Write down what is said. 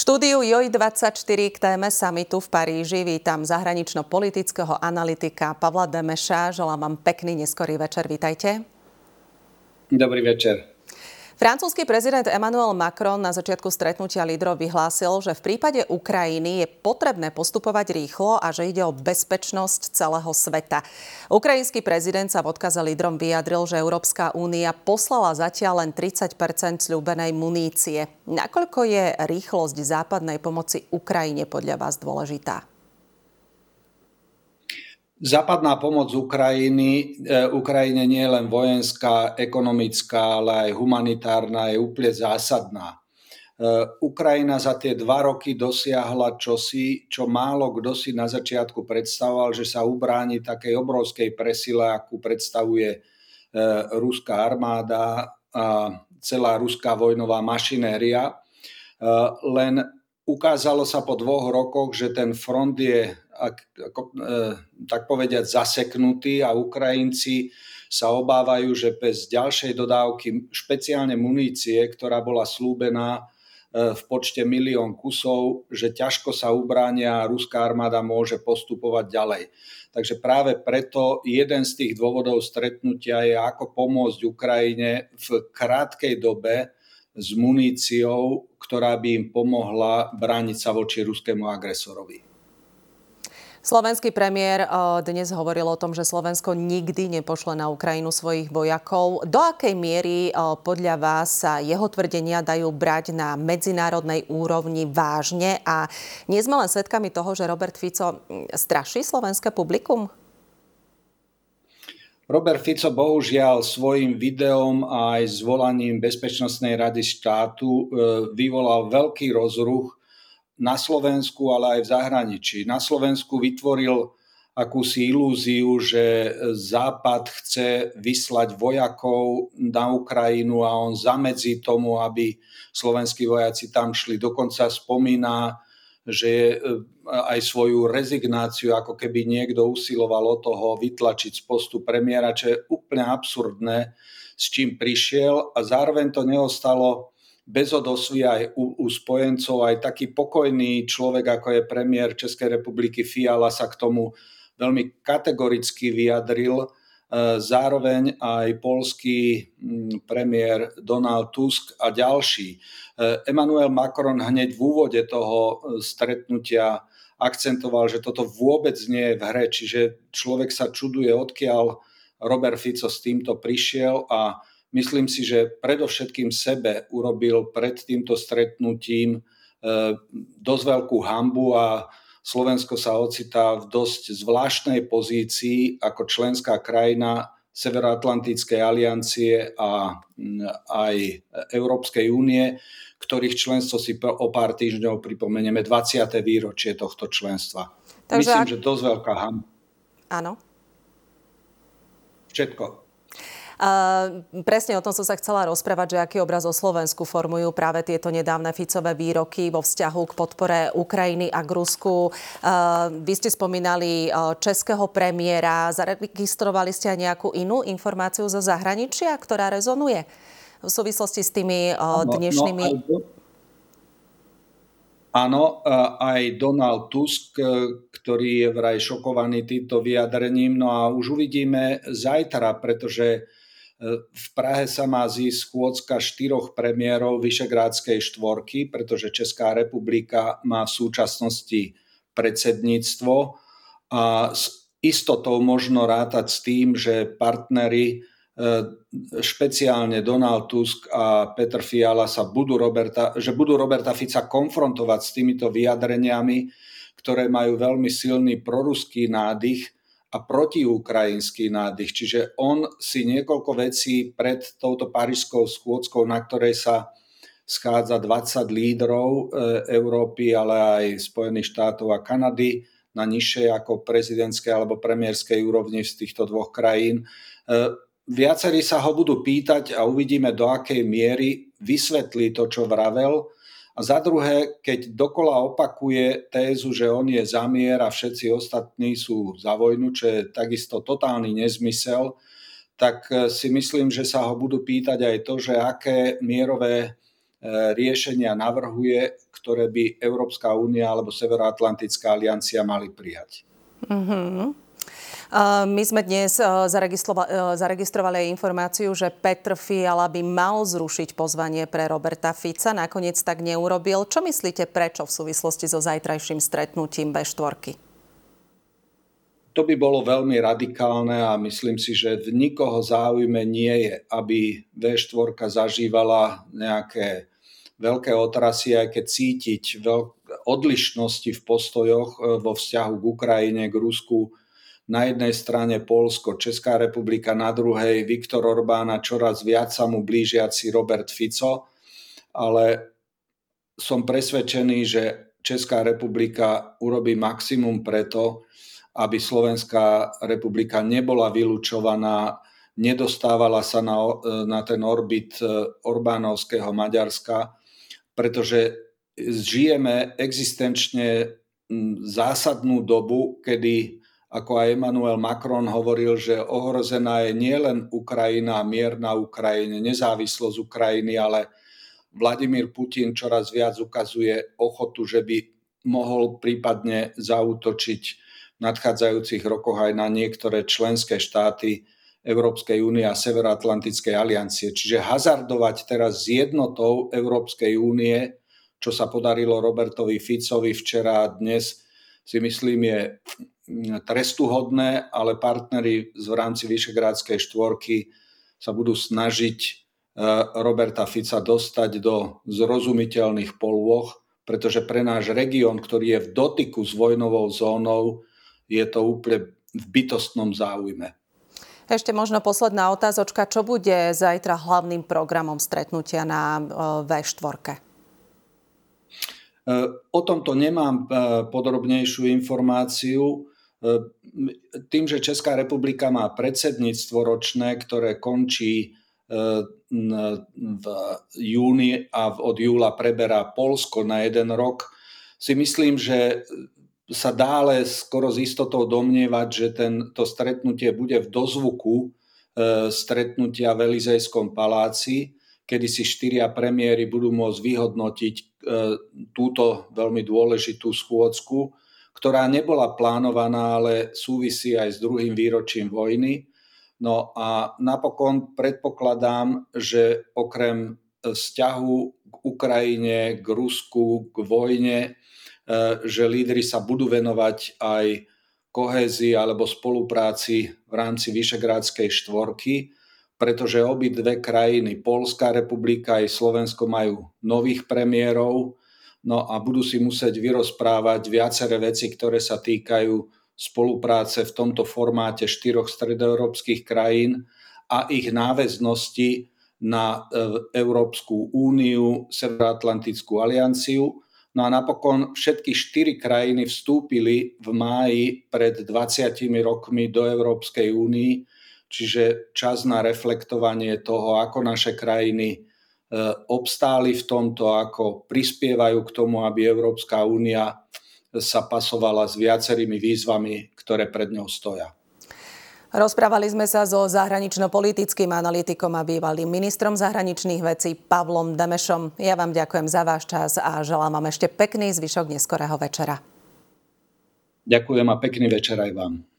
štúdiu JOJ24 k téme samitu v Paríži vítam zahranično-politického analytika Pavla Demeša. Želám vám pekný neskorý večer. Vítajte. Dobrý večer. Francúzsky prezident Emmanuel Macron na začiatku stretnutia lídrov vyhlásil, že v prípade Ukrajiny je potrebné postupovať rýchlo a že ide o bezpečnosť celého sveta. Ukrajinský prezident sa v odkaze lídrom vyjadril, že Európska únia poslala zatiaľ len 30% sľúbenej munície. Nakoľko je rýchlosť západnej pomoci Ukrajine podľa vás dôležitá? Západná pomoc Ukrajiny, e, Ukrajine nie je len vojenská, ekonomická, ale aj humanitárna, je úplne zásadná. E, Ukrajina za tie dva roky dosiahla čosi, čo málo kto si na začiatku predstavoval, že sa ubráni takej obrovskej presile, akú predstavuje e, ruská armáda a celá ruská vojnová mašinéria. Len ukázalo sa po dvoch rokoch, že ten front je ako, e, tak povediať zaseknutý a Ukrajinci sa obávajú, že bez ďalšej dodávky špeciálne munície, ktorá bola slúbená e, v počte milión kusov, že ťažko sa ubránia a ruská armáda môže postupovať ďalej. Takže práve preto jeden z tých dôvodov stretnutia je, ako pomôcť Ukrajine v krátkej dobe s muníciou, ktorá by im pomohla brániť sa voči ruskému agresorovi. Slovenský premiér eh, dnes hovoril o tom, že Slovensko nikdy nepošle na Ukrajinu svojich vojakov. Do akej miery eh, podľa vás sa jeho tvrdenia dajú brať na medzinárodnej úrovni vážne a nie sme len svedkami toho, že Robert Fico hm, straší slovenské publikum? Robert Fico bohužiaľ svojim videom aj zvolaním Bezpečnostnej rady štátu eh, vyvolal veľký rozruch na Slovensku, ale aj v zahraničí. Na Slovensku vytvoril akúsi ilúziu, že Západ chce vyslať vojakov na Ukrajinu a on zamedzí tomu, aby slovenskí vojaci tam šli. Dokonca spomína, že aj svoju rezignáciu, ako keby niekto usiloval o toho vytlačiť z postu premiéra, čo je úplne absurdné, s čím prišiel a zároveň to neostalo bez odosvy aj u, u spojencov, aj taký pokojný človek, ako je premiér Českej republiky Fiala, sa k tomu veľmi kategoricky vyjadril. E, zároveň aj polský premiér Donald Tusk a ďalší. E, Emmanuel Macron hneď v úvode toho e, stretnutia akcentoval, že toto vôbec nie je v hre, čiže človek sa čuduje, odkiaľ Robert Fico s týmto prišiel a Myslím si, že predovšetkým sebe urobil pred týmto stretnutím dosť veľkú hambu a Slovensko sa ocitá v dosť zvláštnej pozícii ako členská krajina Severoatlantickej aliancie a aj Európskej únie, ktorých členstvo si o pár týždňov pripomenieme 20. výročie tohto členstva. Takže Myslím, ak... že dosť veľká hamba. Áno. Všetko. Presne o tom som sa chcela rozprávať, že aký obraz o Slovensku formujú práve tieto nedávne Ficové výroky vo vzťahu k podpore Ukrajiny a k Rusku. Vy ste spomínali českého premiéra. Zaregistrovali ste aj nejakú inú informáciu zo zahraničia, ktorá rezonuje v súvislosti s tými dnešnými... No, no, Áno, aj Donald Tusk, ktorý je vraj šokovaný týmto vyjadrením. No a už uvidíme zajtra, pretože v Prahe sa má zísť schôdzka štyroch premiérov Vyšegrádskej štvorky, pretože Česká republika má v súčasnosti predsedníctvo a s istotou možno rátať s tým, že partnery e, špeciálne Donald Tusk a Petr Fiala sa budú Roberta, že budú Roberta Fica konfrontovať s týmito vyjadreniami, ktoré majú veľmi silný proruský nádych a protiukrajinský nádych. Čiže on si niekoľko vecí pred touto parížskou schôdzkou, na ktorej sa schádza 20 lídrov e, Európy, ale aj Spojených štátov a Kanady na nižšej ako prezidentskej alebo premiérskej úrovni z týchto dvoch krajín. E, viacerí sa ho budú pýtať a uvidíme, do akej miery vysvetlí to, čo vravel, a za druhé, keď dokola opakuje tézu, že on je za mier a všetci ostatní sú za vojnu, čo je takisto totálny nezmysel, tak e, si myslím, že sa ho budú pýtať aj to, že aké mierové riešenia navrhuje, ktoré by Európska únia alebo Severoatlantická aliancia mali prijať. Mm-hmm. My sme dnes zaregistrovali informáciu, že Petr Fiala by mal zrušiť pozvanie pre Roberta Fica. Nakoniec tak neurobil. Čo myslíte, prečo v súvislosti so zajtrajším stretnutím B4? To by bolo veľmi radikálne a myslím si, že v nikoho záujme nie je, aby V4 zažívala nejaké veľké otrasy, aj keď cítiť odlišnosti v postojoch vo vzťahu k Ukrajine, k Rusku, na jednej strane Polsko, Česká republika, na druhej Viktor Orbán a čoraz viac sa mu blížiaci Robert Fico, ale som presvedčený, že Česká republika urobí maximum preto, aby Slovenská republika nebola vylúčovaná, nedostávala sa na, na ten orbit e, Orbánovského Maďarska, pretože žijeme existenčne zásadnú dobu, kedy ako aj Emmanuel Macron hovoril, že ohrozená je nielen Ukrajina, mier na Ukrajine, nezávislosť Ukrajiny, ale Vladimír Putin čoraz viac ukazuje ochotu, že by mohol prípadne zautočiť v nadchádzajúcich rokoch aj na niektoré členské štáty Európskej únie a Severoatlantickej aliancie. Čiže hazardovať teraz s jednotou Európskej únie, čo sa podarilo Robertovi Ficovi včera a dnes, si myslím, je trestuhodné, ale partnery v rámci Vyšegrádskej štvorky sa budú snažiť e, Roberta Fica dostať do zrozumiteľných polôch, pretože pre náš región, ktorý je v dotyku s vojnovou zónou, je to úplne v bytostnom záujme. Ešte možno posledná otázočka. Čo bude zajtra hlavným programom stretnutia na e, V4? E, o tomto nemám podrobnejšiu informáciu. Tým, že Česká republika má predsedníctvo ročné, ktoré končí e, v júni a od júla preberá Polsko na jeden rok, si myslím, že sa dále skoro s istotou domnievať, že tento stretnutie bude v dozvuku e, stretnutia v Elizejskom paláci, kedy si štyria premiéry budú môcť vyhodnotiť túto veľmi dôležitú schôdzku ktorá nebola plánovaná, ale súvisí aj s druhým výročím vojny. No a napokon predpokladám, že okrem vzťahu k Ukrajine, k Rusku, k vojne, e, že lídry sa budú venovať aj kohézii alebo spolupráci v rámci Vyšegrádskej štvorky, pretože obi dve krajiny, Polská republika aj Slovensko majú nových premiérov, no a budú si musieť vyrozprávať viaceré veci, ktoré sa týkajú spolupráce v tomto formáte štyroch stredoeurópskych krajín a ich náväznosti na e, Európsku úniu, Severoatlantickú alianciu. No a napokon všetky štyri krajiny vstúpili v máji pred 20 rokmi do Európskej únii, čiže čas na reflektovanie toho, ako naše krajiny obstáli v tomto, ako prispievajú k tomu, aby Európska únia sa pasovala s viacerými výzvami, ktoré pred ňou stoja. Rozprávali sme sa so zahranično-politickým analytikom a bývalým ministrom zahraničných vecí Pavlom Demešom. Ja vám ďakujem za váš čas a želám vám ešte pekný zvyšok neskorého večera. Ďakujem a pekný večer aj vám.